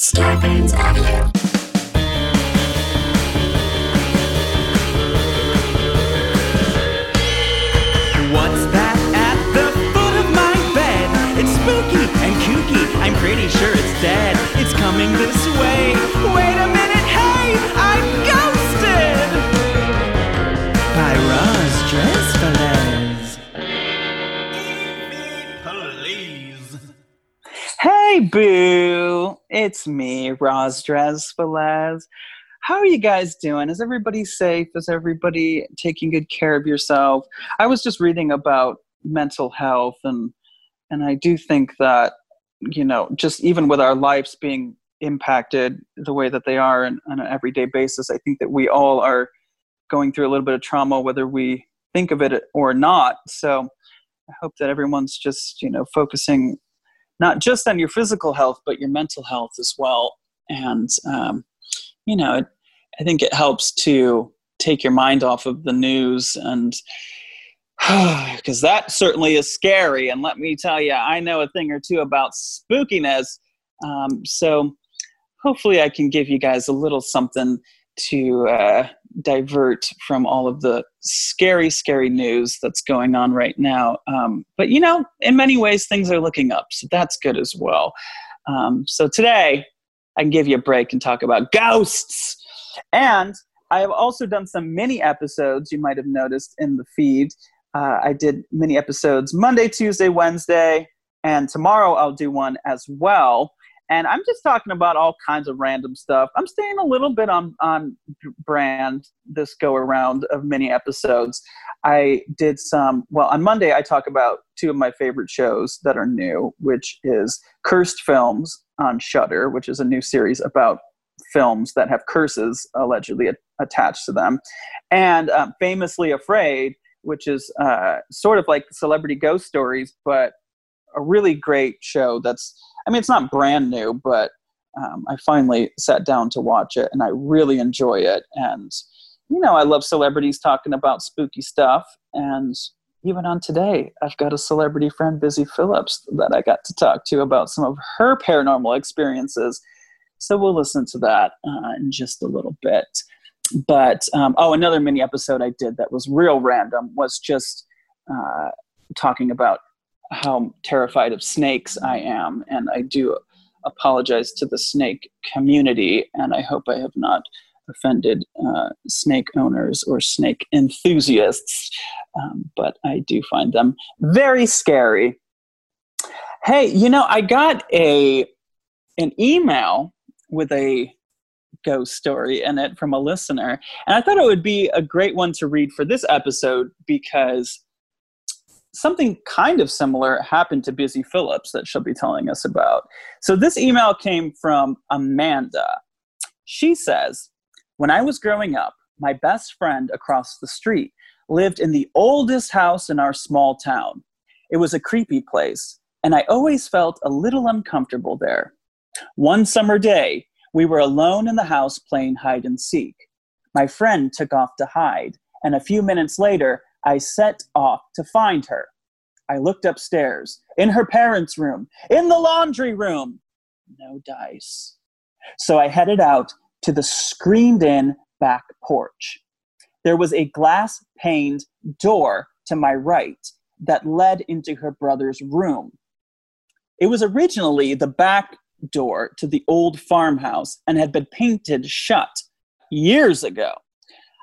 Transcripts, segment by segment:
Starburns Audio. What's that at the foot of my bed? It's spooky and kooky. I'm pretty sure it's dead. It's coming this way. Wait a minute, hey, I'm ghosted! By Roz Dressfelez. Please. Hey, boo! It's me, Roz Dressfelez. How are you guys doing? Is everybody safe? Is everybody taking good care of yourself? I was just reading about mental health and and I do think that you know just even with our lives being impacted the way that they are on, on an everyday basis, I think that we all are going through a little bit of trauma whether we think of it or not. So I hope that everyone's just you know focusing not just on your physical health but your mental health as well. And um, you know, it, I think it helps to take your mind off of the news and because that certainly is scary. And let me tell you, I know a thing or two about spookiness. Um, so hopefully, I can give you guys a little something to uh, divert from all of the scary, scary news that's going on right now. Um, but you know, in many ways, things are looking up, so that's good as well. Um, so today, I can give you a break and talk about ghosts. And I have also done some mini episodes you might have noticed in the feed. Uh, I did mini episodes Monday, Tuesday, Wednesday, and tomorrow I'll do one as well. And I'm just talking about all kinds of random stuff. I'm staying a little bit on on brand this go around of many episodes. I did some well on Monday. I talk about two of my favorite shows that are new, which is Cursed Films on Shudder, which is a new series about films that have curses allegedly a- attached to them, and um, Famously Afraid, which is uh, sort of like celebrity ghost stories, but a really great show. That's I mean, it's not brand new, but um, I finally sat down to watch it, and I really enjoy it. And you know, I love celebrities talking about spooky stuff, and even on today, I've got a celebrity friend, Busy Phillips, that I got to talk to about some of her paranormal experiences. So we'll listen to that uh, in just a little bit. But um, oh, another mini episode I did that was real random was just uh, talking about how terrified of snakes I am, and I do apologize to the snake community, and I hope I have not offended uh, snake owners or snake enthusiasts, um, but I do find them very scary. Hey, you know, I got a an email with a ghost story in it from a listener, and I thought it would be a great one to read for this episode because something kind of similar happened to Busy Phillips that she'll be telling us about. So this email came from Amanda. She says, When I was growing up, my best friend across the street lived in the oldest house in our small town. It was a creepy place, and I always felt a little uncomfortable there. One summer day, we were alone in the house playing hide and seek. My friend took off to hide, and a few minutes later, I set off to find her. I looked upstairs, in her parents' room, in the laundry room. No dice. So I headed out to the screened in back porch. There was a glass paned door to my right that led into her brother's room. It was originally the back door to the old farmhouse and had been painted shut years ago.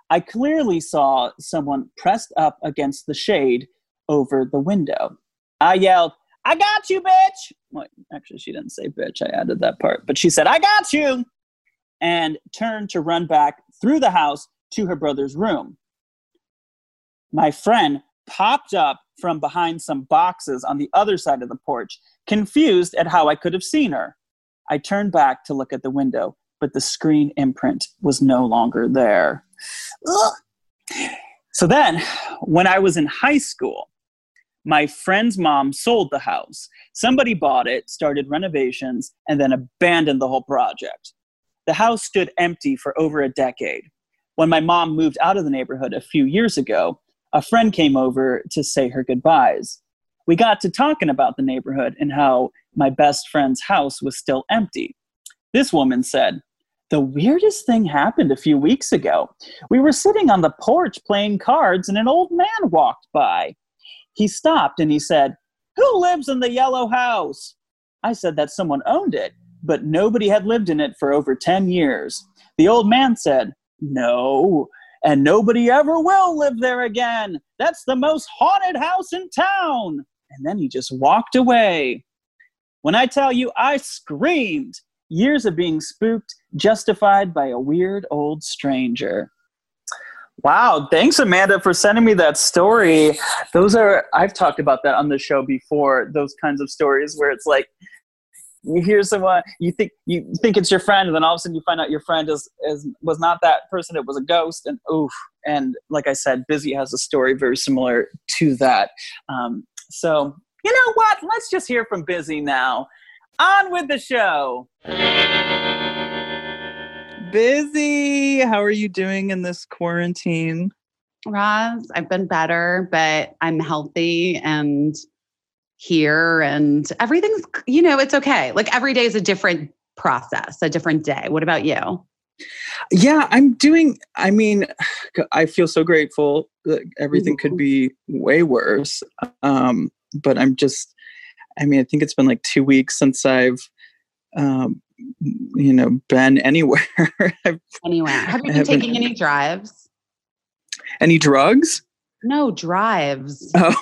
I clearly saw someone pressed up against the shade over the window. I yelled, I got you, bitch. Well, actually, she didn't say bitch. I added that part. But she said, I got you. And turned to run back through the house to her brother's room. My friend popped up from behind some boxes on the other side of the porch, confused at how I could have seen her. I turned back to look at the window, but the screen imprint was no longer there. Ugh. So then, when I was in high school, my friend's mom sold the house. Somebody bought it, started renovations, and then abandoned the whole project. The house stood empty for over a decade. When my mom moved out of the neighborhood a few years ago, a friend came over to say her goodbyes. We got to talking about the neighborhood and how my best friend's house was still empty. This woman said, The weirdest thing happened a few weeks ago. We were sitting on the porch playing cards, and an old man walked by. He stopped and he said, Who lives in the yellow house? I said that someone owned it, but nobody had lived in it for over 10 years. The old man said, No, and nobody ever will live there again. That's the most haunted house in town. And then he just walked away. When I tell you, I screamed. Years of being spooked, justified by a weird old stranger. Wow, thanks Amanda for sending me that story. Those are I've talked about that on the show before, those kinds of stories where it's like you hear someone you think you think it's your friend and then all of a sudden you find out your friend is, is was not that person it was a ghost and oof. And like i said busy has a story very similar to that. Um, so you know what? Let's just hear from busy now. On with the show busy. How are you doing in this quarantine? Roz, I've been better, but I'm healthy and here and everything's you know it's okay. Like every day is a different process a different day. What about you? Yeah i'm doing i mean i feel so grateful that everything mm-hmm. could be way worse. Um but i'm just i mean i think it's been like two weeks since i've um you know been anywhere anywhere have you been taking any drives any drugs no drives. Oh,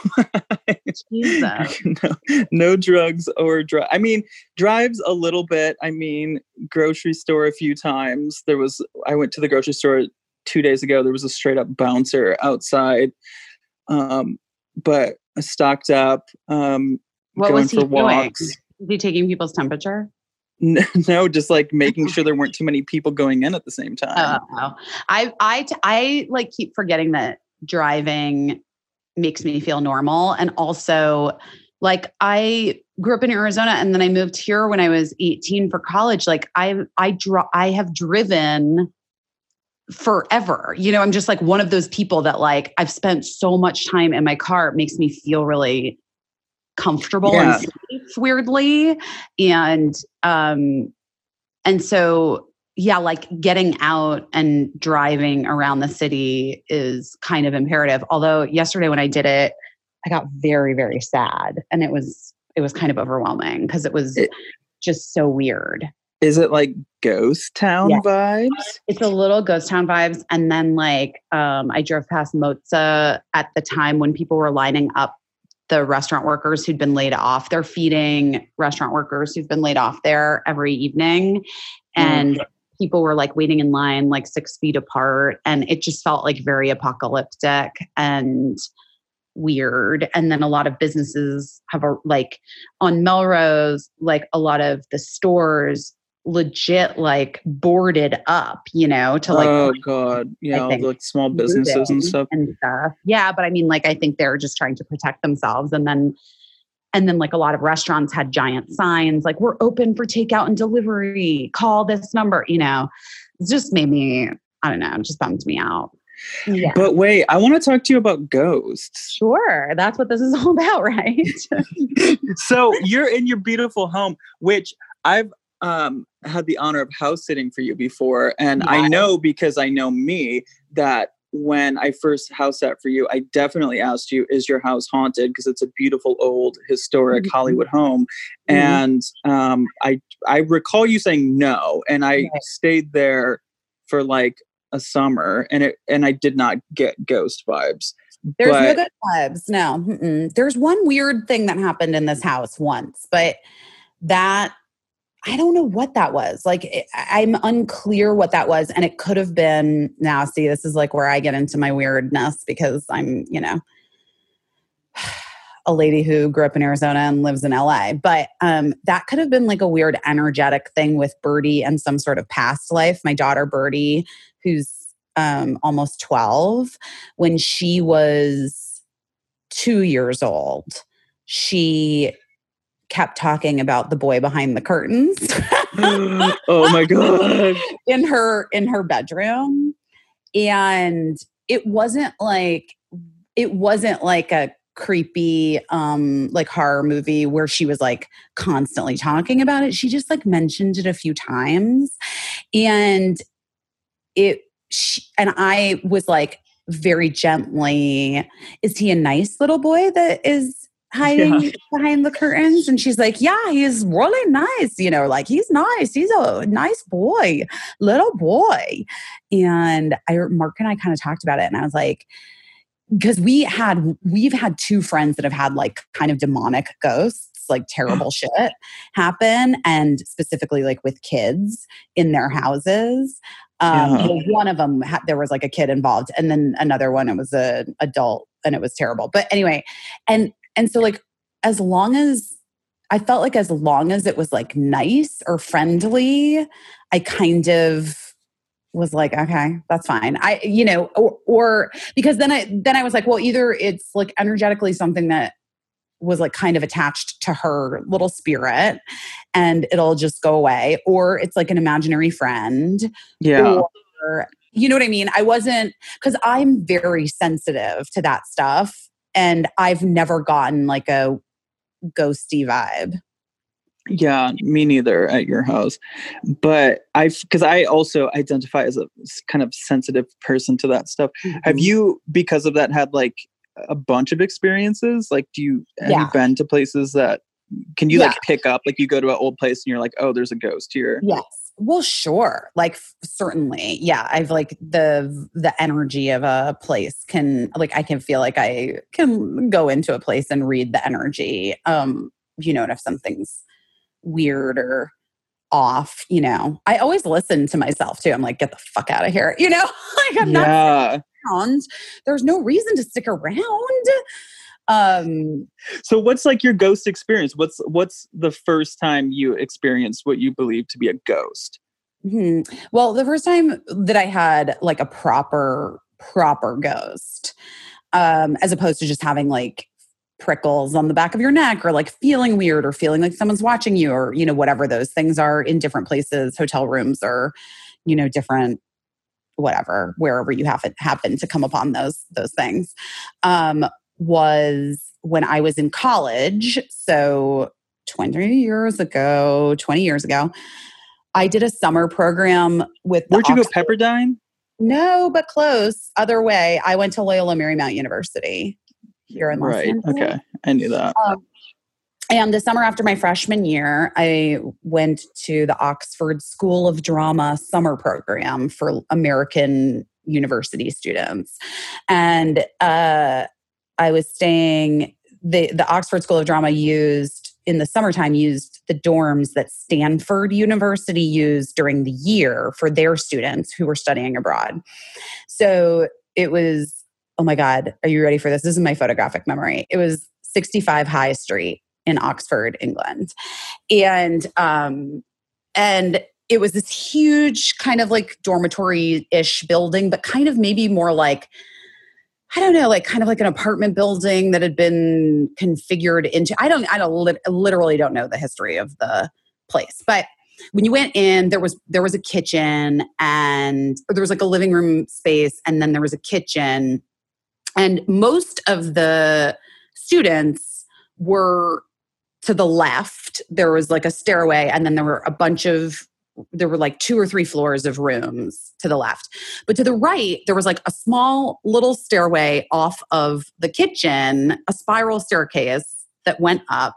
no, no drugs or drive. I mean, drives a little bit. I mean, grocery store a few times. There was. I went to the grocery store two days ago. There was a straight up bouncer outside. Um, but stocked up. Um, what going was he for walks. doing? Was he taking people's temperature? no, just like making sure there weren't too many people going in at the same time. Oh, I, I, I like keep forgetting that driving makes me feel normal. And also, like I grew up in Arizona and then I moved here when I was 18 for college. Like I I draw I have driven forever. You know, I'm just like one of those people that like I've spent so much time in my car, it makes me feel really comfortable yeah. and safe weirdly. And um and so yeah, like getting out and driving around the city is kind of imperative. Although yesterday when I did it, I got very, very sad and it was it was kind of overwhelming because it was it, just so weird. Is it like ghost town yeah. vibes? It's a little ghost town vibes. And then like um I drove past Mozza at the time when people were lining up the restaurant workers who'd been laid off. They're feeding restaurant workers who've been laid off there every evening. Mm. And mm people were like waiting in line like six feet apart and it just felt like very apocalyptic and weird and then a lot of businesses have a like on melrose like a lot of the stores legit like boarded up you know to like oh god yeah think, like small businesses and stuff and stuff yeah but i mean like i think they're just trying to protect themselves and then and then, like, a lot of restaurants had giant signs like, we're open for takeout and delivery, call this number, you know, it just made me, I don't know, just bummed me out. Yeah. But wait, I want to talk to you about ghosts. Sure. That's what this is all about, right? so you're in your beautiful home, which I've um, had the honor of house sitting for you before. And yeah. I know because I know me that when I first house sat for you, I definitely asked you, "Is your house haunted?" Because it's a beautiful old historic mm-hmm. Hollywood home, mm-hmm. and um, I I recall you saying no, and I stayed there for like a summer, and it and I did not get ghost vibes. There's but, no good vibes. No, Mm-mm. there's one weird thing that happened in this house once, but that I don't know what that was. Like, it, I'm unclear what that was. And it could have been now, see, this is like where I get into my weirdness because I'm, you know, a lady who grew up in Arizona and lives in LA. But um, that could have been like a weird energetic thing with Birdie and some sort of past life. My daughter, Birdie, who's um, almost 12, when she was two years old, she kept talking about the boy behind the curtains. oh my god. In her in her bedroom. And it wasn't like it wasn't like a creepy um like horror movie where she was like constantly talking about it she just like mentioned it a few times and it she, and i was like very gently is he a nice little boy that is hiding yeah. behind the curtains. And she's like yeah he's really nice you know like he's nice. He's a nice boy little boy. And i mark and i kind of talked about it and i was like because we had we've had two friends that have had like kind of demonic ghosts like terrible shit happen and specifically like with kids in their houses. Um yeah. one of them had, there was like a kid involved and then another one it was an adult and it was terrible. But anyway and and so like as long as i felt like as long as it was like nice or friendly i kind of was like okay that's fine. I you know or, or because then i then i was like well either it's like energetically something that was like kind of attached to her little spirit and it'll just go away or it's like an imaginary friend yeah. or, you know what i mean? I wasn't because i'm very sensitive to that stuff and i've never gotten like a ghosty vibe yeah, me neither at your house. But I've because I also identify as a kind of sensitive person to that stuff. Mm-hmm. Have you, because of that, had like a bunch of experiences? Like, do you have yeah. you been to places that can you yeah. like pick up? Like, you go to an old place and you're like, oh, there's a ghost here. Yes. Well, sure. Like certainly. Yeah, I've like the the energy of a place can like I can feel like I can go into a place and read the energy. Um, you know, and if something's weird or off, you know. I always listen to myself too. I'm like, get the fuck out of here. You know, like I'm yeah. not around. There's no reason to stick around. Um so what's like your ghost experience? What's what's the first time you experienced what you believe to be a ghost? Mm-hmm. Well, the first time that I had like a proper proper ghost, um, as opposed to just having like prickles on the back of your neck or like feeling weird or feeling like someone's watching you or you know whatever those things are in different places hotel rooms or you know different whatever wherever you happen happen to come upon those those things um was when i was in college so 20 years ago 20 years ago i did a summer program with where'd you Oxford- go pepperdine no but close other way i went to loyola marymount university here in Los right. Angeles. Okay, I knew that. Um, and the summer after my freshman year, I went to the Oxford School of Drama summer program for American university students, and uh, I was staying. the The Oxford School of Drama used in the summertime used the dorms that Stanford University used during the year for their students who were studying abroad. So it was oh my God, are you ready for this? This is my photographic memory. It was 65 High Street in Oxford, England. And um, and it was this huge kind of like dormitory-ish building, but kind of maybe more like I don't know, like kind of like an apartment building that had been configured into. I don't, I don't, literally don't know the history of the place, but when you went in, there was there was a kitchen and there was like a living room space, and then there was a kitchen, and most of the students were to the left. There was like a stairway, and then there were a bunch of there were like two or three floors of rooms to the left. But to the right, there was like a small little stairway off of the kitchen, a spiral staircase that went up.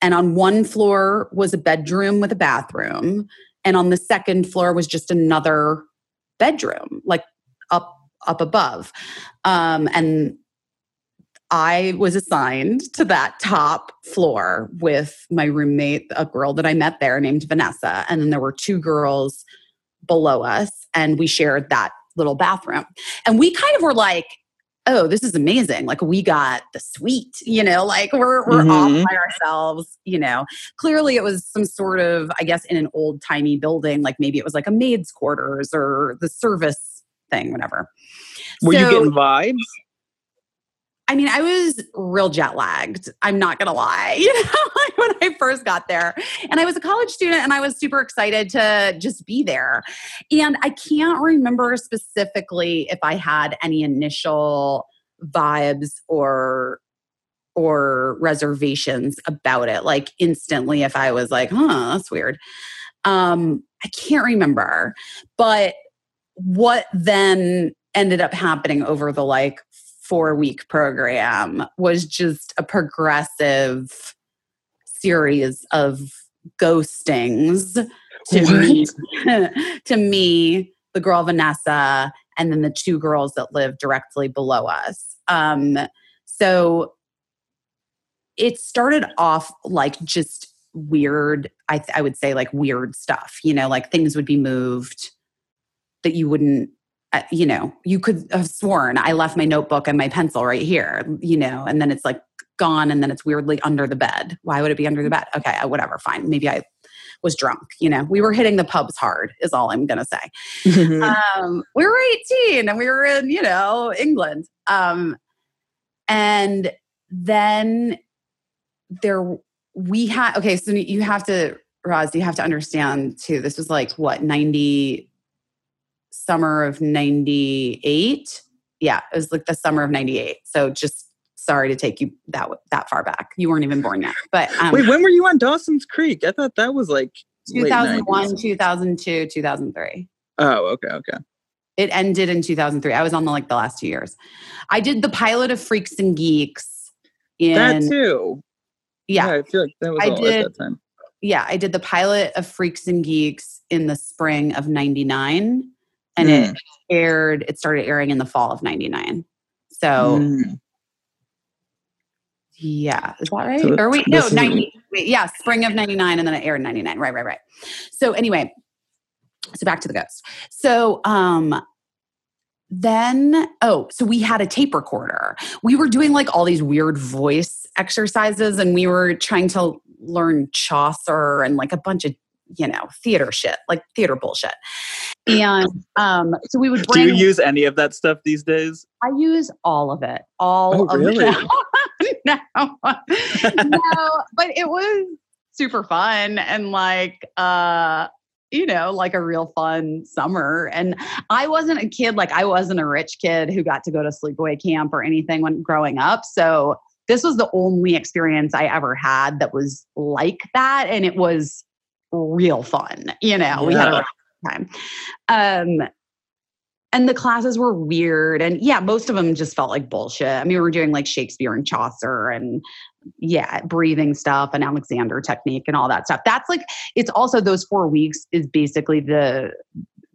And on one floor was a bedroom with a bathroom. And on the second floor was just another bedroom, like up up above. Um, and I was assigned to that top floor with my roommate, a girl that I met there named Vanessa. And then there were two girls below us, and we shared that little bathroom. And we kind of were like, oh, this is amazing. Like we got the suite, you know, like we're we're mm-hmm. off by ourselves, you know. Clearly it was some sort of, I guess, in an old timey building, like maybe it was like a maid's quarters or the service thing, whatever. Were so, you getting vibes? I mean, I was real jet lagged. I'm not gonna lie. You know, like when I first got there, and I was a college student, and I was super excited to just be there. And I can't remember specifically if I had any initial vibes or or reservations about it. Like instantly, if I was like, huh, that's weird. Um, I can't remember. But what then ended up happening over the like four week program was just a progressive series of ghostings to What? me to me the girl vanessa and then the two girls that live directly below us um so it started off like just weird I, I would say like weird stuff you know like things would be moved that you wouldn't you know you could have sworn i left my notebook and my pencil right here you know and then it's like gone and then it's weirdly under the bed. Why would it be under the bed? Okay uh, whatever fine. Maybe i was drunk you know? We were hitting the pubs hard is all i'm gonna say. Um, we were 18 and we were in, you know, England. Um, and then there, we had, okay, so you have to, Roz, you have to understand too, this was like what, 90, summer of 98? Yeah, it was like the summer of 98. So just sorry to take you that that far back. You weren't even born yet. But um, Wait, when were you on Dawson's Creek? I thought that was like 2001, 90s. 2002, 2003. Oh, okay, okay. It ended in 2003. I was on the like the last two years. I did the pilot of Freaks and Geeks in that too. yeah, I feel like that was I all did- at that time. yeah. I did the pilot of Freaks and Geeks in the spring of '99, and Mm. it aired. It started airing in the fall of '99. So Mm. yeah, is that right? So or wait, no, 90. Wait, yeah, spring of '99, and then it aired in '99. Right, right, right. So anyway, so back to the ghost. So um then oh so we had a tape recorder we were doing like all these weird voice exercises and we were trying to learn chaucer and like a bunch of you know theater shit like theater bullshit. And um so we would Do you use any of that stuff these days? i use all of it all Oh, of really? it no. No but it was super fun and like uh you know like a real fun summer. And i wasn't a kid like i wasn't a rich kid who got to go to sleepaway camp or anything when growing up. So this was the only experience i ever had that was like that. And it was real fun you know we had a Yeah. time. Um and the classes were weird and yeah most of them just felt like bullshit. I mean we were doing like shakespeare and chaucer and yeah breathing stuff and alexander technique and all that stuff. That's like it's also those four weeks is basically the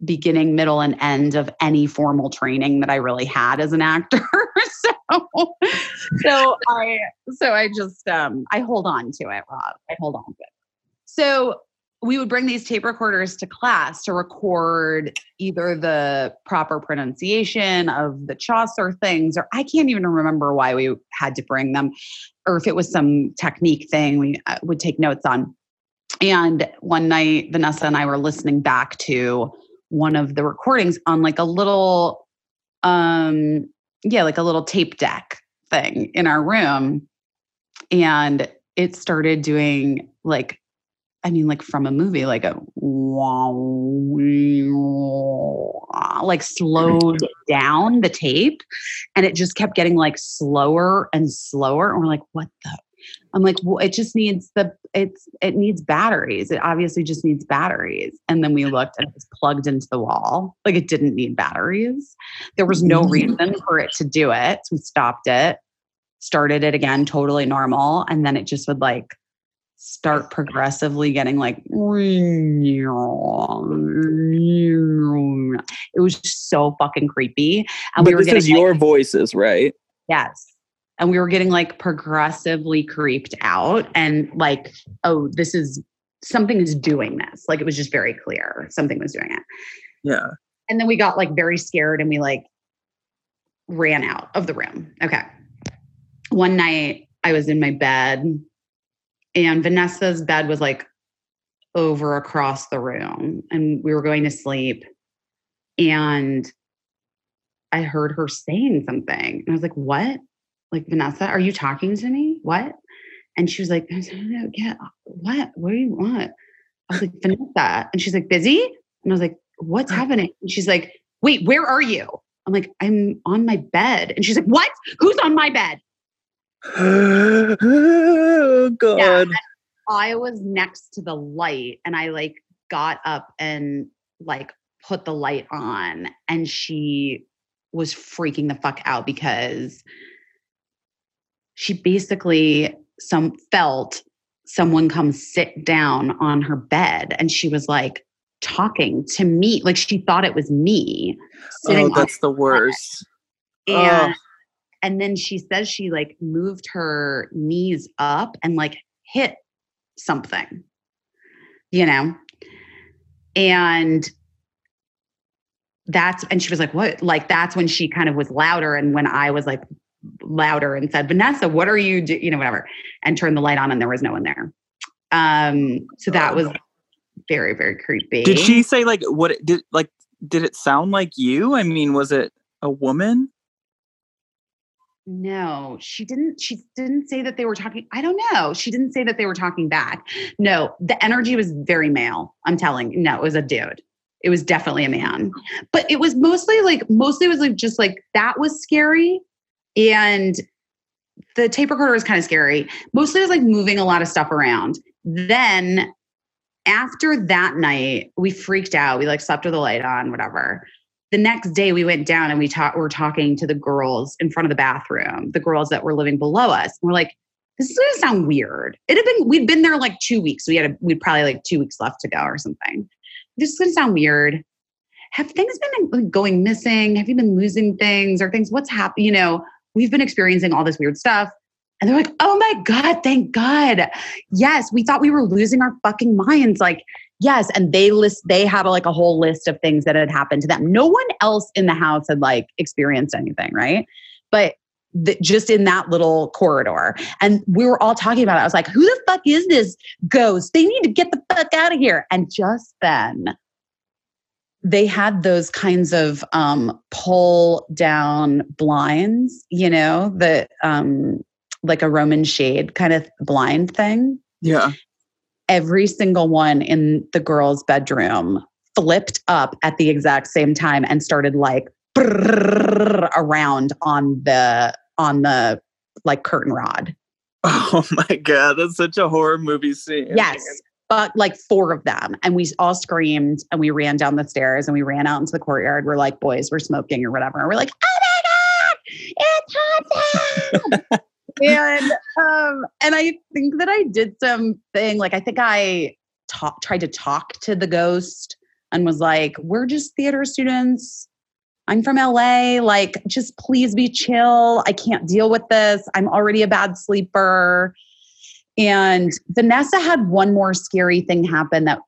beginning middle and end of any formal training that i really had as an actor. So so i so i just um i hold on to it Roz. I hold on to it. So we would bring these tape recorders to class to record either the proper pronunciation of the Chaucer things, or I can't even remember why we had to bring them, or if it was some technique thing we uh, would take notes on. And one night, Vanessa and I were listening back to one of the recordings on like a little, um, yeah, like a little tape deck thing in our room. And it started doing like I mean, like from a movie, like a like slowed down the tape, and it just kept getting like slower and slower. And we're like, what the? I'm like, well, it just needs the it's it needs batteries. It obviously just needs batteries. And then we looked and it was plugged into the wall. Like it didn't need batteries. There was no mm-hmm. reason for it to do it. So we stopped it, started it again, totally normal, and then it just would like start progressively getting like it was so fucking creepy. And but we were this getting is like, your voices, right? yes. And we were getting like progressively creeped out and like oh this is something is doing this. Like it was just very clear something was doing it. Yeah. and then we got like very scared and we like ran out of the room. Okay. One night i was in my bed and vanessa's bed was like over across the room and we were going to sleep and i heard her saying something and i was like what? Like vanessa are you talking to me? What? And she was like no yeah what? What do you want? I was like vanessa. And she's like busy? And i was like what's happening? And she's like wait where are you? I'm like i'm on my bed. And she's like what? Who's on my bed oh god. Yeah, I was next to the light and I like got up and like put the light on and she was freaking the fuck out because she basically some felt someone come sit down on her bed and she was like talking to me like she thought it was me oh that's the worst and oh. And then she says she like moved her knees up and like hit something you know? And that's and she was like what? Like that's when she kind of was louder and when i was like louder and said vanessa what are you do you know whatever and turned the light on and there was no one there. Um so that was very very creepy. Did she say like what did like did it sound like you? I mean was it a woman no she didn't she didn't say that they were talking i don't know she didn't say that they were talking back no the energy was very male i'm telling no it was a dude it was definitely a man but it was mostly like mostly it was like just like that was scary and the tape recorder was kind of scary. Mostly it was like moving a lot of stuff around. Then after that night, we freaked out. We like slept with the light on, whatever. The next day we went down and we talked, were talking to the girls in front of the bathroom, the girls that were living below us. And we're like, this is gonna sound weird. It had been, we'd been there like two weeks. We had a, we'd probably like two weeks left to go or something. This is gonna sound weird. Have things been going missing? Have you been losing things or things? What's happening? You know, we've been experiencing all this weird stuff. And they're like, oh my God, thank God. Yes, we thought we were losing our fucking minds. Like, yes. And they list, they have like a whole list of things that had happened to them. No one else in the house had like experienced anything, right? But just in that little corridor. And we were all talking about it. I was like, who the fuck is this ghost? They need to get the fuck out of here. And just then, they had those kinds of um, pull down blinds, you know, the um, like a Roman shade kind of blind thing. Yeah. Every single one in the girl's bedroom flipped up at the exact same time and started like around on the on the like curtain rod. Oh my god, that's such a horror movie scene. Yes but like four of them. And we all screamed and we ran down the stairs and we ran out into the courtyard. We're like, boys, we're smoking or whatever. And we're like, oh my God, it's haunted. and um, and I think that I did something like I think I talk, tried to talk to the ghost and was like, we're just theater students. I'm from LA. Like, just please be chill. I can't deal with this. I'm already a bad sleeper. And Vanessa had one more scary thing happen that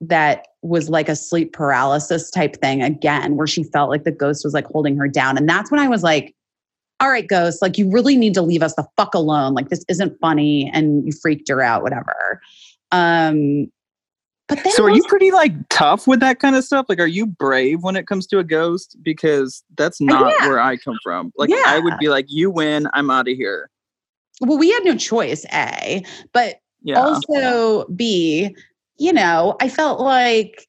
that was like a sleep paralysis type thing again, where she felt like the ghost was like holding her down. And that's when I was like, all right, ghost, like you really need to leave us the fuck alone. Like this isn't funny. And you freaked her out, whatever. Um, but then so are you pretty like tough with that kind of stuff? Like, are you brave when it comes to a ghost? Because that's not yeah. where I come from. Like, yeah. I would be like, you win, I'm out of here well, we had no choice, A, but yeah. also B, you know, I felt like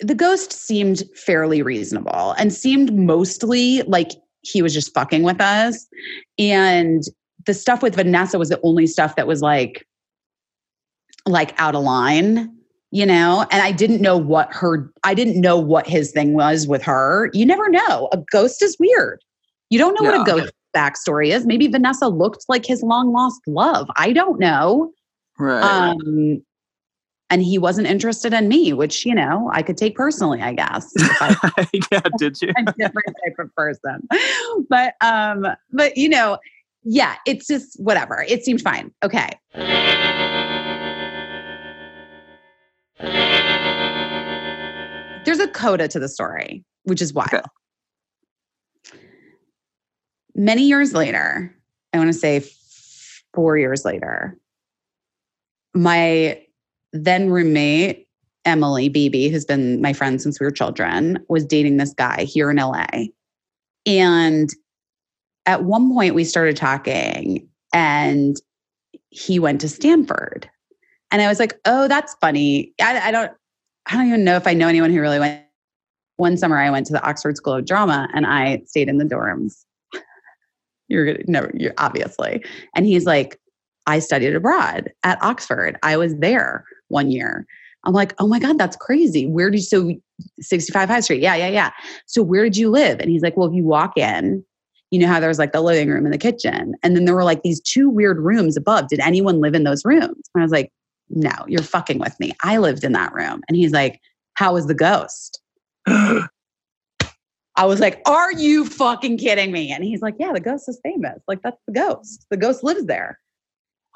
the ghost seemed fairly reasonable and seemed mostly like he was just fucking with us. And the stuff with Vanessa was the only stuff that was like, like out of line, you know? And I didn't know what her, I didn't know what his thing was with her. You never know. A ghost is weird. You don't know yeah. what a ghost backstory is. Maybe Vanessa looked like his long lost love. I don't know. Right. Um, and he wasn't interested in me, which you know I could take personally, I guess. I, yeah, did you? a different type of person, but um, but you know, yeah, it's just whatever. It seemed fine. Okay. There's a coda to the story, which is wild. Okay many years later, I want to say four years later, my then roommate, Emily Beebe, who's been my friend since we were children, was dating this guy here in LA. And at one point, we started talking, and he went to Stanford. And I was like, oh, that's funny. I, I don't I don't even know if I know anyone who really went. One summer I went to the Oxford School of Drama and I stayed in the dorms You're gonna no, you're obviously. And he's like, I studied abroad at Oxford. I was there one year. I'm like, oh my God, that's crazy. Where did you so 65 High Street? Yeah, yeah, yeah. So where did you live? And he's like, Well, if you walk in, you know how there was like the living room and the kitchen. And then there were like these two weird rooms above. Did anyone live in those rooms? And I was like, No, you're fucking with me. I lived in that room. And he's like, How was the ghost? I was like, Are you fucking kidding me? And he's like, Yeah, the ghost is famous. Like, that's the ghost. The ghost lives there.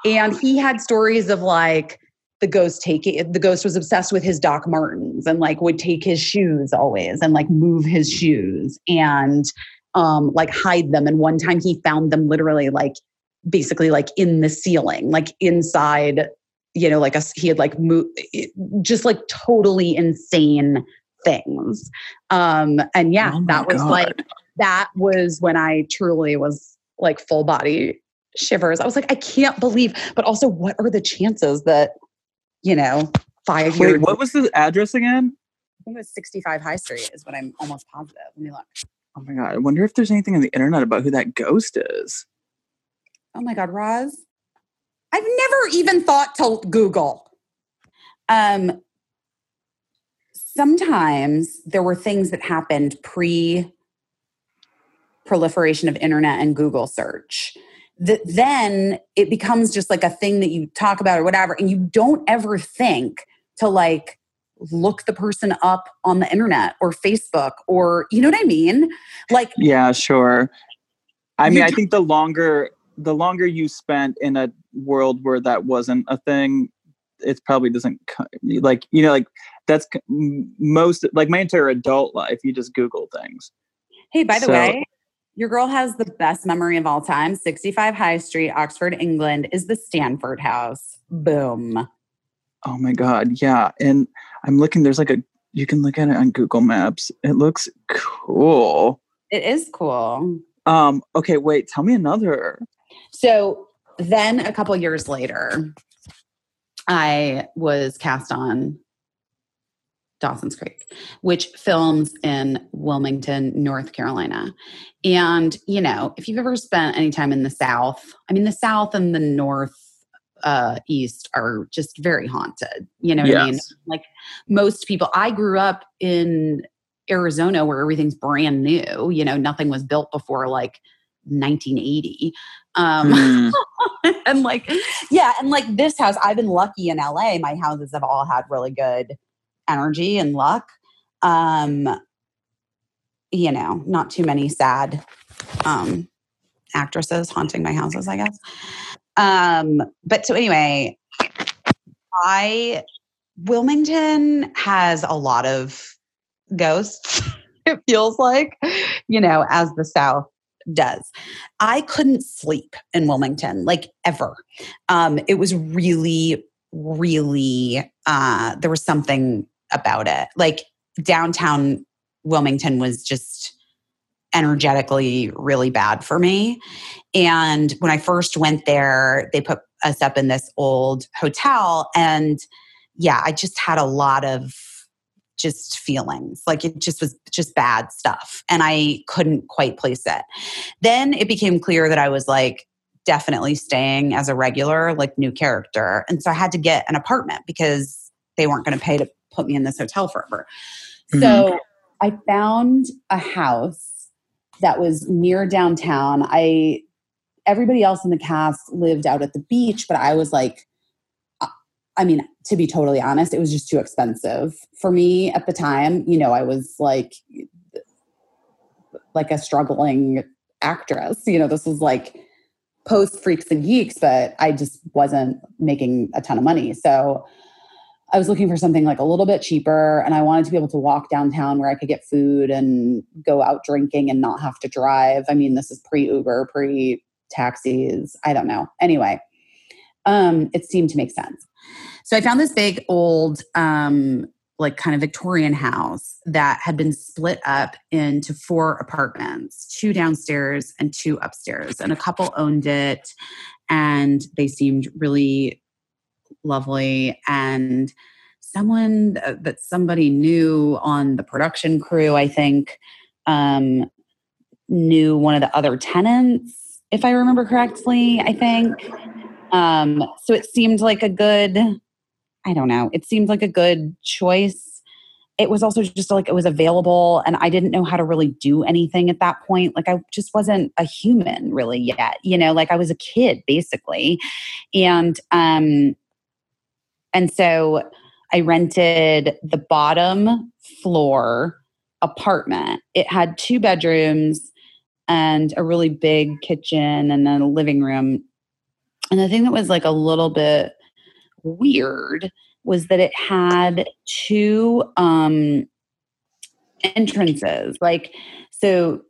And he had stories of like the ghost taking the ghost was obsessed with his Doc Martens and like would take his shoes always and like move his shoes and um like hide them. And one time he found them literally like basically like in the ceiling, like inside, you know, like a he had like moved just like totally insane things. Um, and yeah, Oh that was God. like that was when I truly was like full body shivers. I was like, I can't believe, but also what are the chances that, you know, five years Wait, what was the address again? I think it was 65 High Street is what I'm almost positive. Let me look. Oh my god! I wonder if there's anything on the internet about who that ghost is. Oh my God, Roz. I've never even thought to Google. Um, sometimes there were things that happened pre proliferation of internet and Google search that then it becomes just like a thing that you talk about or whatever, and you don't ever think to like look the person up on the internet or Facebook or you know what I mean? Like Yeah, sure. I mean, I think the longer the longer you spent in a world where that wasn't a thing, it probably doesn't like you know like that's most like my entire adult life. You just Google things. Hey, by the So- way, your girl has the best memory of all time. 65 High Street, Oxford, England is the Stanford House. Boom. Oh my god, yeah. And I'm looking. There's like a you can look at it on Google Maps. It looks cool. It is cool. Um. Okay. Wait. Tell me another. So then a couple years later, I was cast on Dawson's Creek, which films in Wilmington, North Carolina. And, you know, if you've ever spent any time in the South, I mean, the South and the North uh, East are just very haunted. You know what I mean? Like most people, I grew up in Arizona where everything's brand new. You know, nothing was built before like 1980. Um, Hmm. and like, yeah, and like this house, I've been lucky in LA. My houses have all had really good energy and luck. Um, you know, not too many sad um actresses haunting my houses, I guess. Um, but so anyway, I Wilmington has a lot of ghosts, it feels like, you know, as the South does. I couldn't sleep in Wilmington, like ever. Um, it was really, really, uh, there was something about it. Like downtown Wilmington was just energetically really bad for me. And when I first went there, they put us up in this old hotel. And yeah, I just had a lot of just feelings like it just was just bad stuff and i couldn't quite place it then it became clear that i was like definitely staying as a regular like new character and so i had to get an apartment because they weren't going to pay to put me in this hotel forever mm-hmm. so i found a house that was near downtown i everybody else in the cast lived out at the beach but i was like uh, I mean, to be totally honest, it was just too expensive for me at the time. You know, I was like like a struggling actress. You know, this was like post Freaks and Geeks, but I just wasn't making a ton of money. So I was looking for something like a little bit cheaper and I wanted to be able to walk downtown where I could get food and go out drinking and not have to drive. I mean, this is pre Uber, pre taxis. I don't know. Anyway, um, it seemed to make sense. So I found this big old, um, like kind of Victorian house that had been split up into four apartments, two downstairs and two upstairs. And a couple owned it and they seemed really lovely. And someone uh, that somebody knew on the production crew, I think, um, knew one of the other tenants if I remember correctly, I think. Um, so it seemed like a good, I don't know, it seemed like a good choice. It was also just like it was available, and I didn't know how to really do anything at that point. Like I just wasn't a human really yet, you know, like I was a kid basically. And um and so I rented the bottom floor apartment. It had two bedrooms and a really big kitchen and then a living room. And the thing that was like a little bit weird was that it had two um entrances. Like so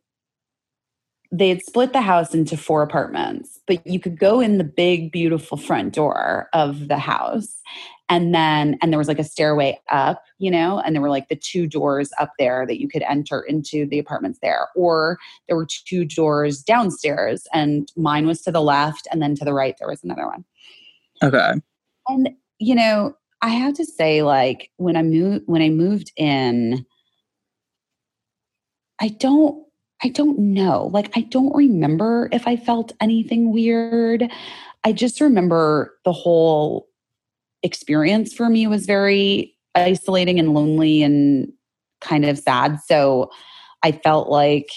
they had split the house into four apartments, but you could go in the big, beautiful front door of the house. And then, and there was like a stairway up, you know, and there were like the two doors up there that you could enter into the apartments there. Or there were two doors downstairs, and mine was to the left, and then to the right, there was another one. Okay. And, you know, I have to say, like, when I moved, when I moved in, I don't I don't know. Like, I don't remember if I felt anything weird. I just remember the whole experience for me was very isolating and lonely and kind of sad. So I felt like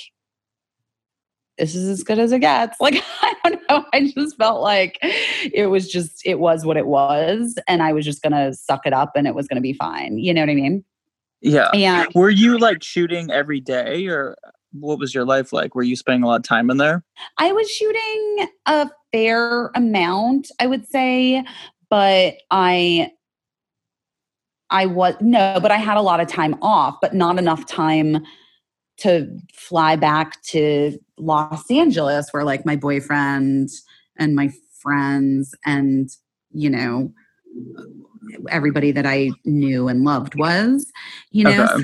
this is as good as it gets. Like, I don't know. I just felt like it was just, it was what it was. And I was just going to suck it up and it was going to be fine. You know what I mean? Yeah. And Were you like shooting every day or what was your life like? Were you spending a lot of time in there? I was shooting a fair amount, I would say, but I I was no, but I had a lot of time off, but not enough time to fly back to Los Angeles where like my boyfriend and my friends and you know everybody that I knew and loved was, you know. Okay. So,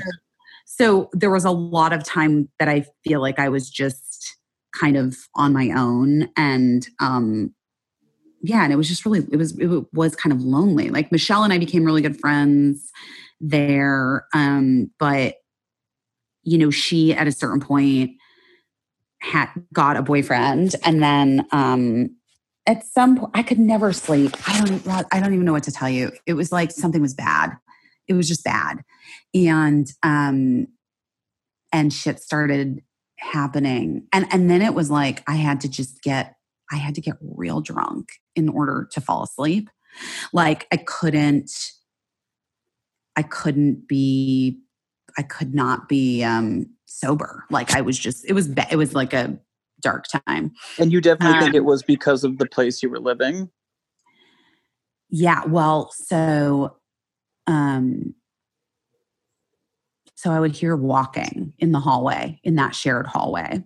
so there was a lot of time that I feel like I was just kind of on my own and um yeah, and it was just really it was it was kind of lonely. Like Michelle and I became really good friends there um but you know, she at a certain point had got a boyfriend and then um at some point I could never sleep. I don't I don't even know what to tell you. It was like something was bad. It was just bad. And um and shit started happening. And and then it was like I had to just get I had to get real drunk in order to fall asleep. Like I couldn't I couldn't be I could not be um sober. Like I was just it was it was like a dark time. And you definitely think Um, it was because of the place you were living? Yeah, well, so um so I would hear walking in the hallway, in that shared hallway.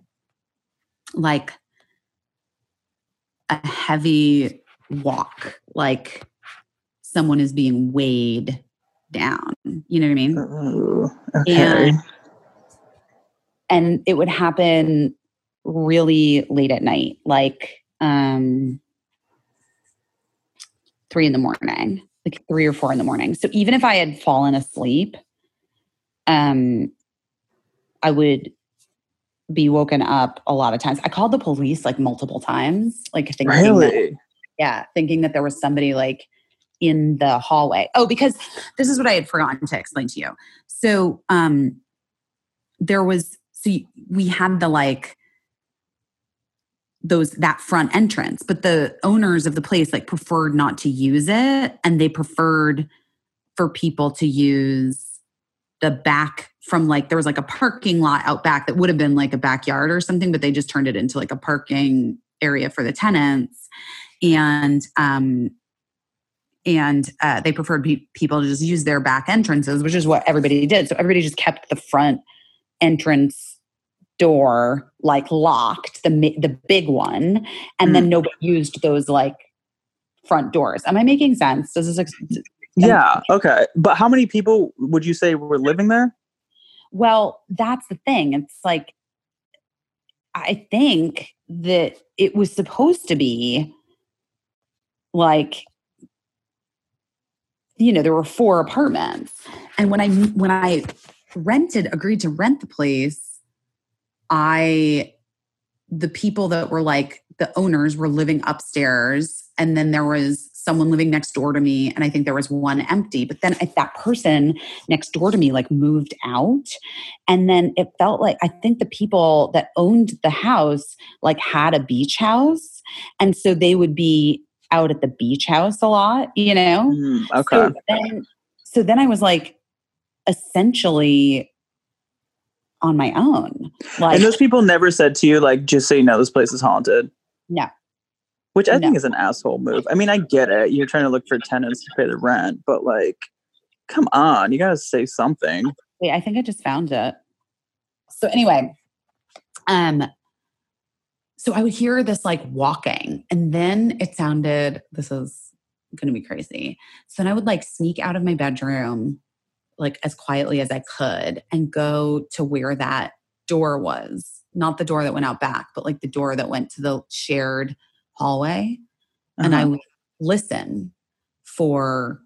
Like a heavy walk, like someone is being weighed down. You know what I mean? Oh, okay. And and it would happen really late at night, like um three in the morning, like three or four in the morning. So even if I had fallen asleep, um, I would be woken up a lot of times. I called the police like multiple times, like thinking that, yeah, thinking that there was somebody like in the hallway. Oh, because this is what I had forgotten to explain to you. So, um, there was so we had the like those that front entrance, but the owners of the place like preferred not to use it, and they preferred for people to use the back from like there was like a parking lot out back that would have been like a backyard or something, but they just turned it into like a parking area for the tenants, and um and uh, they preferred pe- people to just use their back entrances, which is what everybody did. So everybody just kept the front entrance door like locked, the the big one, and then nobody used those like front doors. Am I making sense? Does this? Ex- Yeah, okay. But how many people would you say were living there? well, that's the thing. It's like I think that it was supposed to be like you know there were four apartments and when i when i rented agreed to rent the place i the people that were like the owners were living upstairs and then there was someone living next door to me and i think there was one empty but then if that person next door to me like moved out and then it felt like i think the people that owned the house like had a beach house and so they would be out at the beach house a lot you know Mm, okay. so then, so then i was like essentially on my own like and those people never said to you, like, just so you know, this place is haunted. No. Which I think is an asshole move. I mean, I get it. You're trying to look for tenants to pay the rent, but like, come on, you gotta say something. Wait, I think I just found it. So anyway, um, so I would hear this like walking, and then it sounded. This is going to be crazy. So then I would like sneak out of my bedroom, like as quietly as I could, and go to where that door was. Not the door that went out back, but like the door that went to the shared hallway and I Uh-huh. would listen for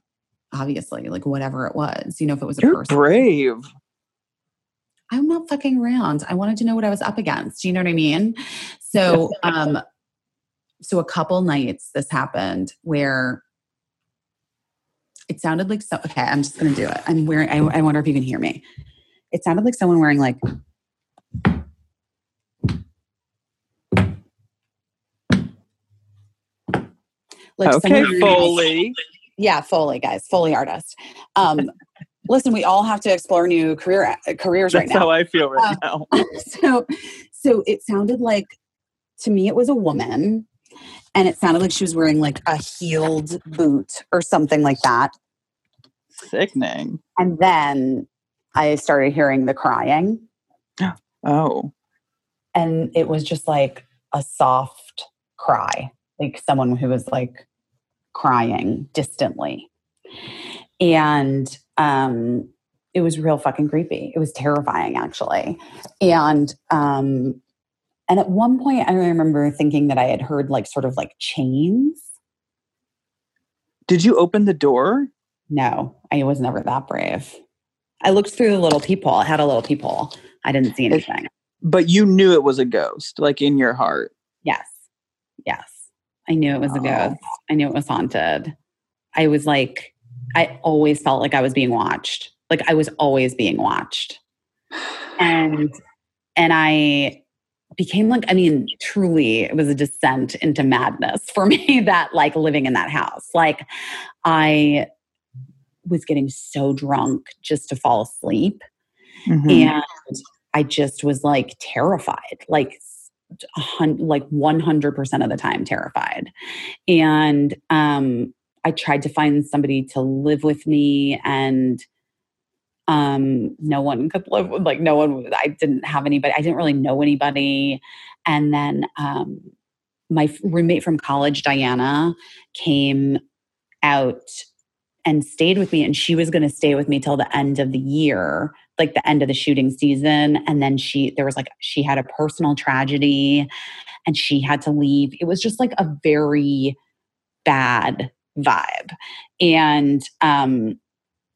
obviously like whatever it was. You know, if it was a You're person. brave. I'm not fucking around. I wanted to know what I was up against. You know what I mean? So, um, so a couple nights this happened where it sounded like so. Okay, I'm just gonna do it. I'm wearing. I, I wonder if you can hear me. It sounded like someone wearing like. Like okay, someone wearing, Foley. yeah, Foley guys, Foley artist. Um, listen, we all have to explore new career careers right That's now. how I feel right Um, now. so so it sounded like to me it was a woman and it sounded like she was wearing like a heeled boot or something like that Sickening. and then i started hearing the crying Oh. and it was just like a soft cry like someone who was like crying distantly and um it was real fucking creepy it was terrifying actually and um and at one point i remember thinking that i had heard like sort of like chains Did you open the door? no i was never that brave i looked through the little peephole I had a little peephole i didn't see anything But you knew it was a ghost, like in your heart. Yes. Yes. I knew it was a Oh. ghost. I knew it was haunted. I was like, I always felt like I was being watched. Like I was always being watched. And and I became like, I mean, truly it was a descent into madness for me that like living in that house. Like I was getting so drunk just to fall asleep Mhm. and I just was like terrified, like a like one hundred percent of the time terrified. And um, I tried to find somebody to live with me, and um, no one could live with like no one. I didn't have anybody. I didn't really know anybody. And then um, my roommate from college, Diana, came out and stayed with me, and she was going to stay with me till the end of the year like the end of the shooting season and then she there was like she had a personal tragedy and she had to leave. It was just like a very bad vibe. And um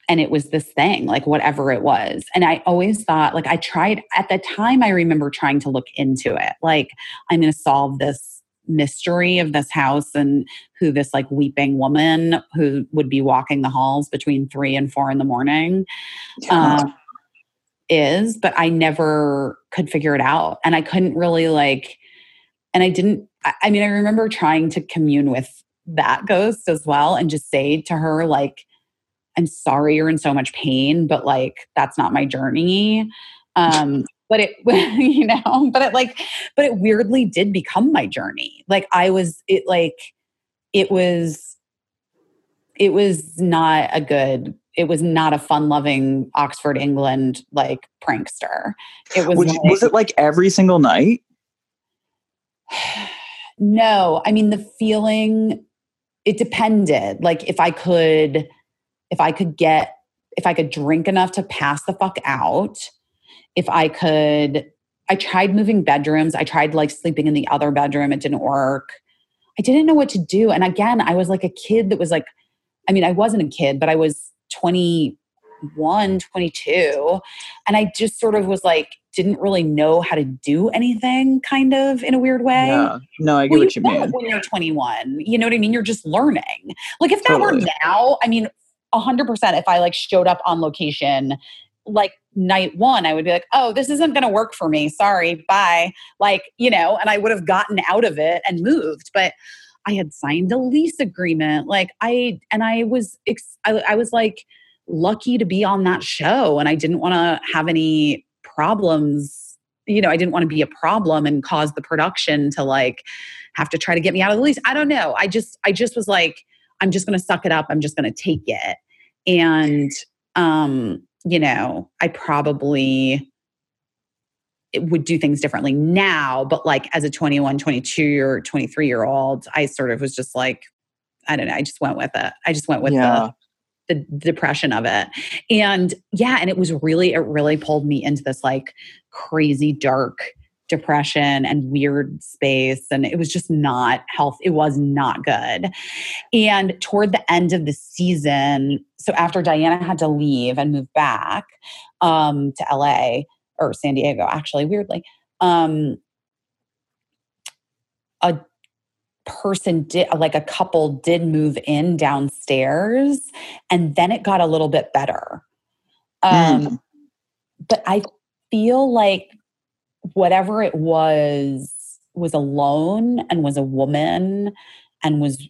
and it was this thing like whatever it was. And i always thought like i tried at the time i remember trying to look into it. Like i'm going to solve this mystery of this house and who this like weeping woman who would be walking the halls between three and four in the morning. Um, is, but I never could figure it out. And I couldn't really like, and I didn't, I, mean, I remember trying to commune with that ghost as well and just say to her, like, I'm sorry you're in so much pain, but like, that's not my journey. Um, but it, you know, but it like, but it weirdly did become my journey. Like, I was, it like, it was, it was not a good it was not a fun loving Oxford, England like prankster. It was Would like- was it like every single night? no, I mean the feeling it depended. Like if I could if I could get if I could drink enough to pass the fuck out, if I could I tried moving bedrooms. I tried like sleeping in the other bedroom. It didn't work. I didn't know what to do. And again, I was like a kid that was like I mean, I wasn't a kid, but I was 20 21, 22. And I just sort of was like, didn't really know how to do anything kind of in a weird way. Yeah. No, I get Well, what you don't mean. When you're 21, you know what I mean? You're just learning. Like if that Totally. were now, I mean, 100% if I like showed up on location, like night one, I would be like, oh, this isn't going to work for me. Sorry. Bye. Like, you know, and I would have gotten out of it and moved. But I had signed a lease agreement. Like I, and I was, ex- I, I was like lucky to be on that show and I didn't want to have any problems. You know, I didn't want to be a problem and cause the production to like have to try to get me out of the lease. I don't know. I just, I just was like, I'm just going to suck it up. I'm just going to take it. And, um, you know, I probably would do things differently now, but like as a 21, 22 year, 23 year old, I sort of was just like, I don't know, I just went with it. I just went with Yeah. the, the depression of it. And yeah, and it was really, it really pulled me into this like crazy dark depression and weird space. And it was just not health. It was not good. And toward the end of the season, so after Diana had to leave and move back um, to LA or San Diego, actually, weirdly, um, a person did, like a couple did move in downstairs, and then it got a little bit better. Um, Mm. But I feel like whatever it was was alone and was a woman and was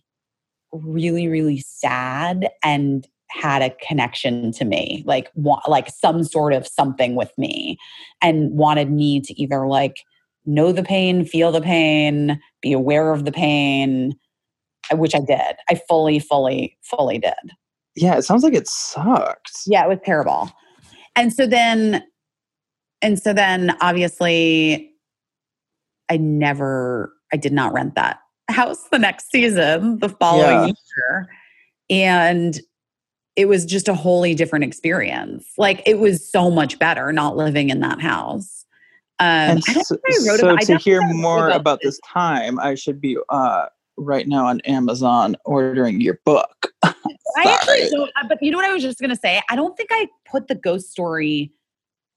really really sad and had a connection to me like wa- like some sort of something with me and wanted me to either like know the pain feel the pain be aware of the pain uh, which i did. I fully fully fully did. Yeah, it sounds like it sucked. yeah it was terrible. And so then and so then obviously i never i did not rent that house the next season the following year. And it was just a wholly different experience like it was so much better not living in that house um and I don't so, think I wrote so about, I to hear more about this time, I should be uh, right now on Amazon ordering your book. I actually don't, uh, but you know what I was just going to say? I don't think I put the ghost story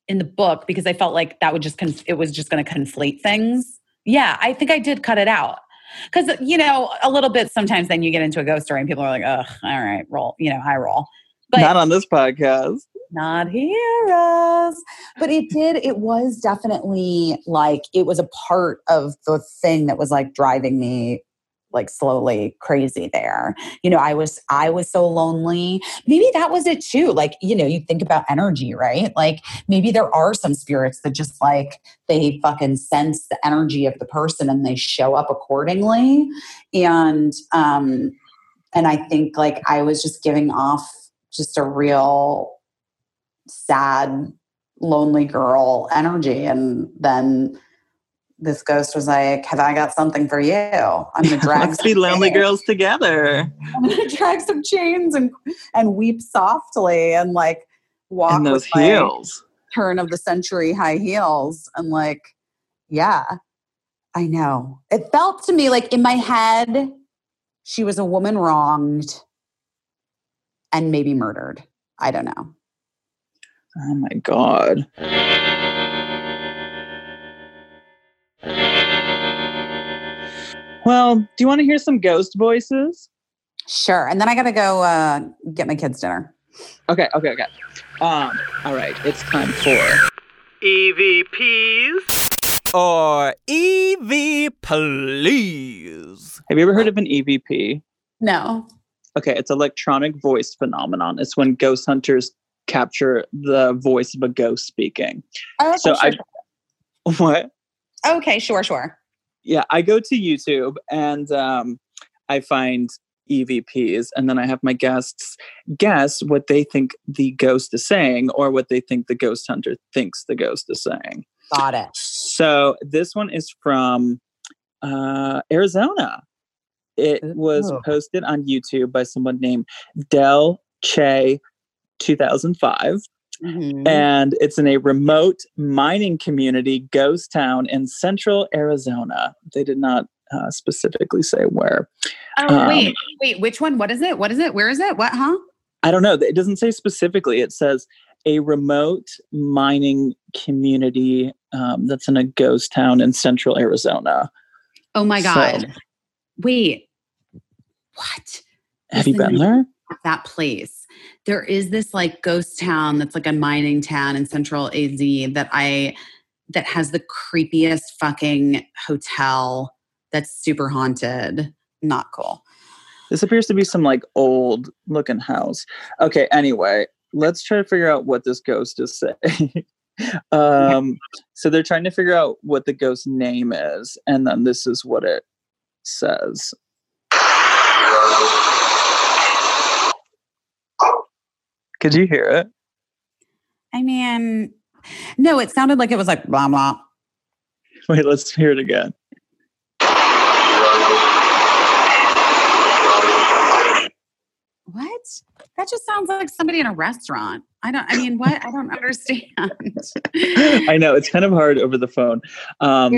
in the book because I felt like that would just, conf- it was just going to conflate things. Yeah, I think I did cut it out. Because, you know, a little bit sometimes then you get into a ghost story and people are like, ugh, all right, roll, you know, high roll. But Not on this podcast. not heroes. But it did, it was definitely like, it was a part of the thing that was like driving me like slowly crazy there. You know, I was I was so lonely. Maybe that was it too. Like, you know, you think about energy, right? Like maybe there are some spirits that just like they fucking sense the energy of the person and they show up accordingly. And um and I think like I was just giving off just a real sad lonely girl energy and then this ghost was like, "Have I got something for you? I'm gonna drag Let's be some lonely chains. girls together. I'm gonna drag some chains and and weep softly and like walk And those with heels. turn of the century high heels and like, yeah, I know. It felt to me like in my head, she was a woman wronged and maybe murdered. I don't know. Oh my god. Well, do you want to hear some ghost voices? Sure. And then I gotta go uh, get my kids dinner. Okay, okay, okay. Um, all right, it's time for EVPs. or EV please. Have you ever heard of an EVP? No. Okay, it's electronic voice phenomenon. It's when ghost hunters capture the voice of a ghost speaking. Oh, So sure. I what? okay, sure, sure. Yeah, I go to YouTube and um, I find EVPs, and then I have my guests guess what they think the ghost is saying or what they think the ghost hunter thinks the ghost is saying. Got it. So this one is from uh, Arizona. It was posted on YouTube by someone named Del Che 2005 Mhm. and it's in a remote mining community ghost town in central Arizona. They did not uh, specifically say where. Oh um, wait, wait. Which one? What is it? What is it? Where is it? What? Huh? I don't know. It doesn't say specifically. It says a remote mining community um, that's in a ghost town in central Arizona. Oh my So- god. Wait. What? Have you the been there? That place. There is this like ghost town that's like a mining town in central AZ that I that has the creepiest fucking hotel that's super haunted. Not cool. This appears to be some like old looking house. Okay, anyway, let's try to figure out what this ghost is saying. um, so they're trying to figure out what the ghost name is, and then this is what it says. Could you hear it? I mean, no, it sounded like it was like blah blah. Wait, let's hear it again. What? That just sounds like somebody in a restaurant. I don't I mean, what? I don't understand. I know it's kind of hard over the phone. Um,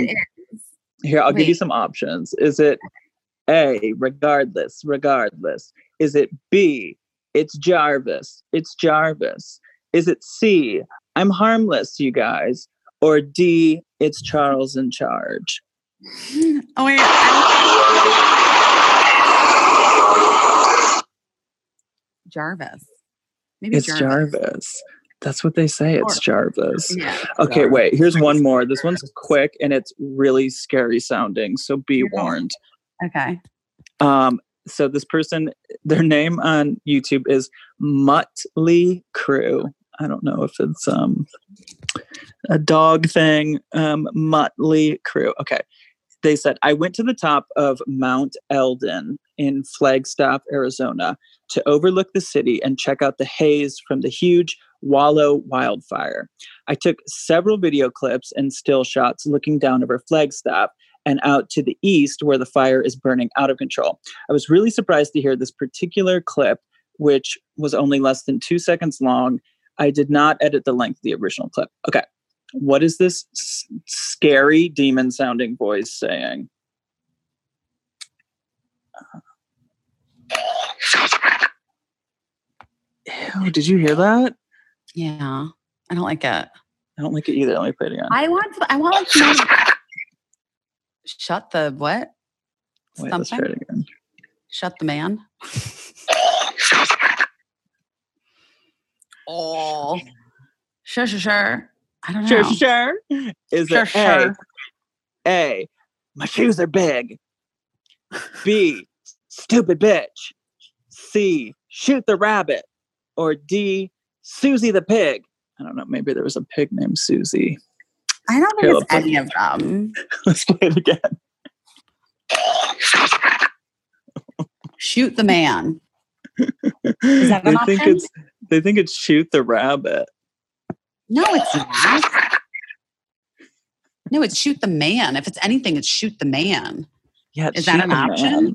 Here, I'll give you some options. Is it A, regardless, regardless? Is it B, it's Jarvis, it's Jarvis? Is it C, I'm harmless, you guys? Or D, it's Charles in charge? Oh wait. Jarvis. Maybe It's Jarvis. That's what they say. It's Jarvis. Yeah. Okay, Jarvis. wait. Here's one more. This one's quick and it's really scary sounding. So be warned. Okay. Um, so this person, their name on YouTube is Muttley Crew. I don't know if it's um a dog thing. Um, Muttley Crew. Okay. They said, I went to the top of Mount Elden in Flagstaff, Arizona, to overlook the city and check out the haze from the huge Wallow wildfire. I took several video clips and still shots looking down over Flagstaff and out to the east where the fire is burning out of control. I was really surprised to hear this particular clip, which was only less than two seconds long. I did not edit the length of the original clip. Okay. What is this s- scary demon sounding voice saying? Uh, ew, did you hear that? Yeah. I don't like it. I don't like it either. Let me play it again. I want I want like shut the what? Wait, let's try it again. Shut the man. oh. Sure, sure, sure. I don't know. Sure, sure. Is Sure, it sure. A? A. My shoes are big. B. Stupid bitch. C. Shoot the rabbit. Or D. Susie the pig. I don't know. Maybe there was a pig named Susie. I don't think Here, it's I'll any of them. Let's play it again. Shoot the man. Is that an they think option? it's they think it's shoot the rabbit. No, it's not. No, it's shoot the man. If it's anything, it's shoot the man. Yeah, Is shoot that an option? man.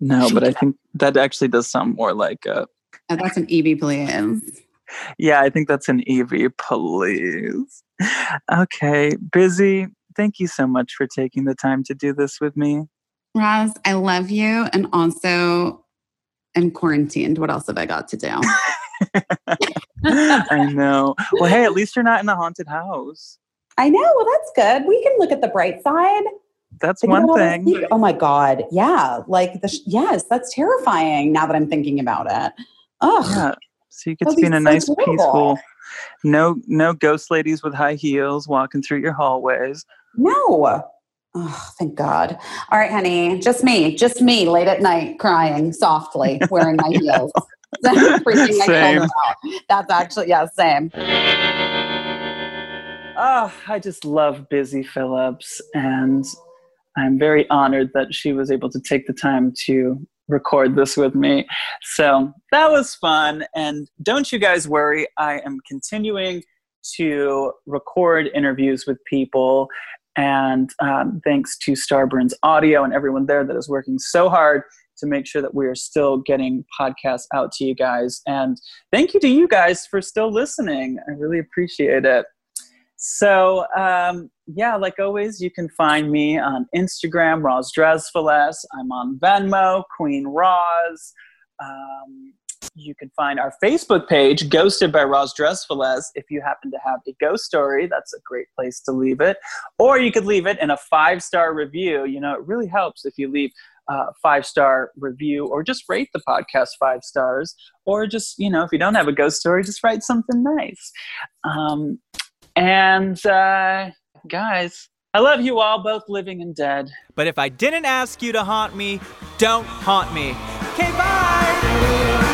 No, Shoot but I think that actually does sound more like a Oh, that's an EB, please. Yeah, I think that's an Evie, please. Okay, busy. Thank you so much for taking the time to do this with me. Roz, I love you. And also, I'm quarantined. What else have I got to do? I know. Well, hey, at least you're not in a haunted house. I know. Well, that's good. We can look at the bright side. That's one the thing. Oh my God. Yeah. Like, the sh- yes, that's terrifying now that I'm thinking about it. Oh, Yeah. So you get to be in a nice, peaceful. No, no ghost ladies with high heels walking through your hallways. no. Oh, thank God. All right, honey. Just me. Just me late at night crying softly, wearing my heels. Freaking Same. That's actually, yeah, same. Oh, I just love Busy Philipps, and I'm very honored that she was able to take the time to record this with me. So that was fun. And don't you guys worry, I am continuing to record interviews with people. And um, thanks to Starburns Audio and everyone there that is working so hard to make sure that we are still getting podcasts out to you guys. And thank you to you guys for still listening. I really appreciate it. So, um, yeah, like always, you can find me on Instagram, Roz Drezfield. I'm on Venmo, Queen Roz. Um, you can find our Facebook page, Ghosted by Roz Drezfield. If you happen to have a ghost story, that's a great place to leave it. Or you could leave it in a five star review. You know, it really helps if you leave a five star review or just rate the podcast five stars. Or just, you know, if you don't have a ghost story, just write something nice. Um, and uh, guys, I love you all, both living and dead. But if I didn't ask you to haunt me, don't haunt me. Okay, bye!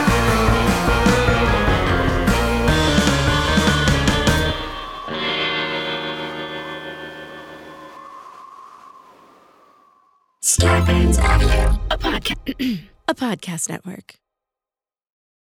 Starburns Audio, a, podca- a podcast network.